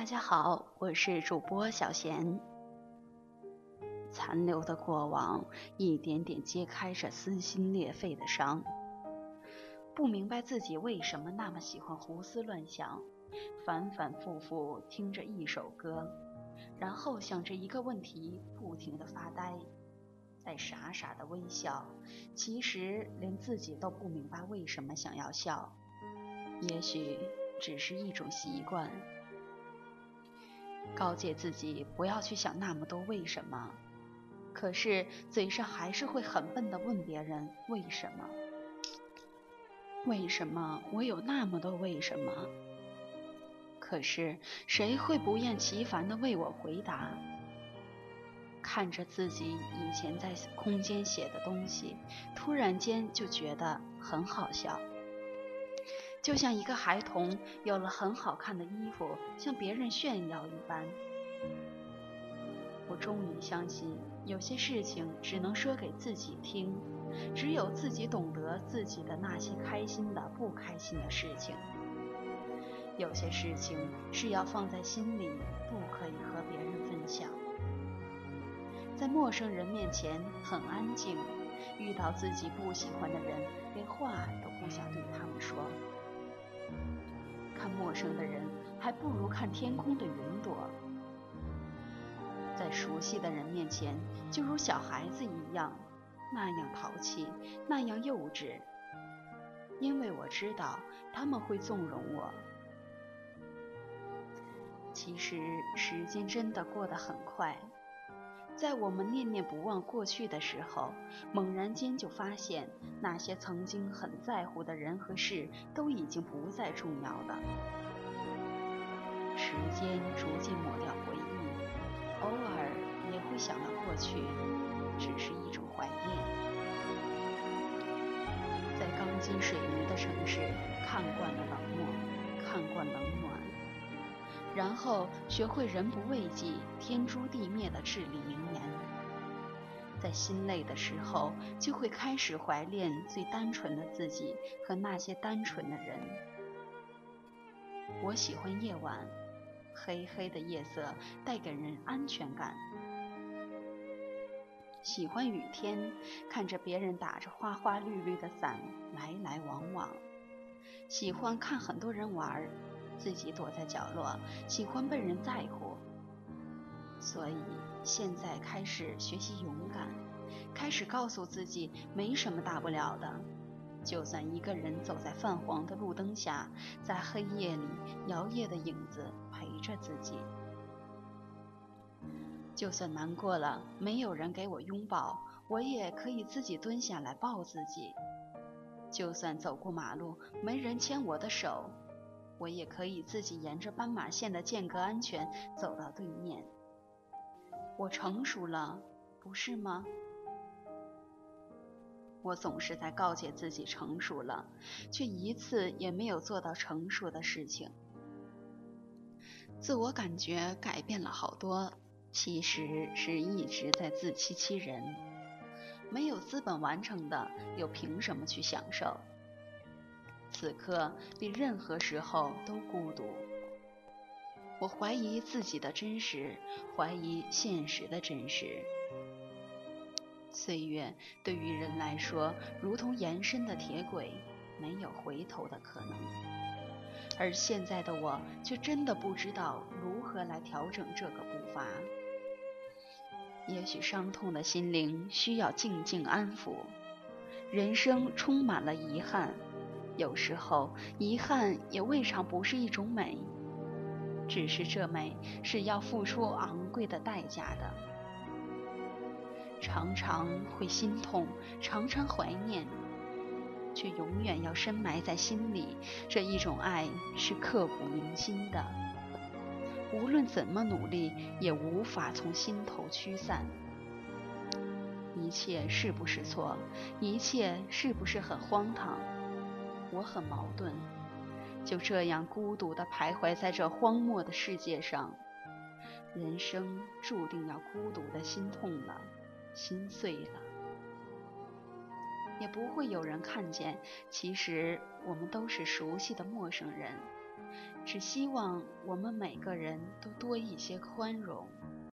大家好，我是主播小贤。残留的过往一点点揭开着撕心裂肺的伤，不明白自己为什么那么喜欢胡思乱想，反反复复听着一首歌，然后想着一个问题不停的发呆，在傻傻的微笑，其实连自己都不明白为什么想要笑，也许只是一种习惯。告诫自己不要去想那么多为什么，可是嘴上还是会很笨的问别人为什么？为什么我有那么多为什么？可是谁会不厌其烦的为我回答？看着自己以前在空间写的东西，突然间就觉得很好笑。就像一个孩童有了很好看的衣服，向别人炫耀一般。我终于相信，有些事情只能说给自己听，只有自己懂得自己的那些开心的、不开心的事情。有些事情是要放在心里，不可以和别人分享。在陌生人面前很安静，遇到自己不喜欢的人，连话都不想对他们说。陌生的人，还不如看天空的云朵。在熟悉的人面前，就如小孩子一样，那样淘气，那样幼稚。因为我知道他们会纵容我。其实时间真的过得很快。在我们念念不忘过去的时候，猛然间就发现，那些曾经很在乎的人和事，都已经不再重要了。时间逐渐抹掉回忆，偶尔也会想到过去，只是一种怀念。在钢筋水泥的城市，看惯了冷漠，看惯冷暖。然后学会人不为己，天诛地灭的至理名言。在心累的时候，就会开始怀念最单纯的自己和那些单纯的人。我喜欢夜晚，黑黑的夜色带给人安全感。喜欢雨天，看着别人打着花花绿绿的伞来来往往。喜欢看很多人玩。自己躲在角落，喜欢被人在乎，所以现在开始学习勇敢，开始告诉自己没什么大不了的。就算一个人走在泛黄的路灯下，在黑夜里摇曳的影子陪着自己。就算难过了，没有人给我拥抱，我也可以自己蹲下来抱自己。就算走过马路，没人牵我的手。我也可以自己沿着斑马线的间隔安全走到对面。我成熟了，不是吗？我总是在告诫自己成熟了，却一次也没有做到成熟的事情。自我感觉改变了好多，其实是一直在自欺欺人。没有资本完成的，又凭什么去享受？此刻比任何时候都孤独。我怀疑自己的真实，怀疑现实的真实。岁月对于人来说，如同延伸的铁轨，没有回头的可能。而现在的我，却真的不知道如何来调整这个步伐。也许伤痛的心灵需要静静安抚。人生充满了遗憾。有时候，遗憾也未尝不是一种美，只是这美是要付出昂贵的代价的。常常会心痛，常常怀念，却永远要深埋在心里。这一种爱是刻骨铭心的，无论怎么努力，也无法从心头驱散。一切是不是错？一切是不是很荒唐？我很矛盾，就这样孤独地徘徊在这荒漠的世界上，人生注定要孤独的心痛了，心碎了，也不会有人看见。其实我们都是熟悉的陌生人，只希望我们每个人都多一些宽容。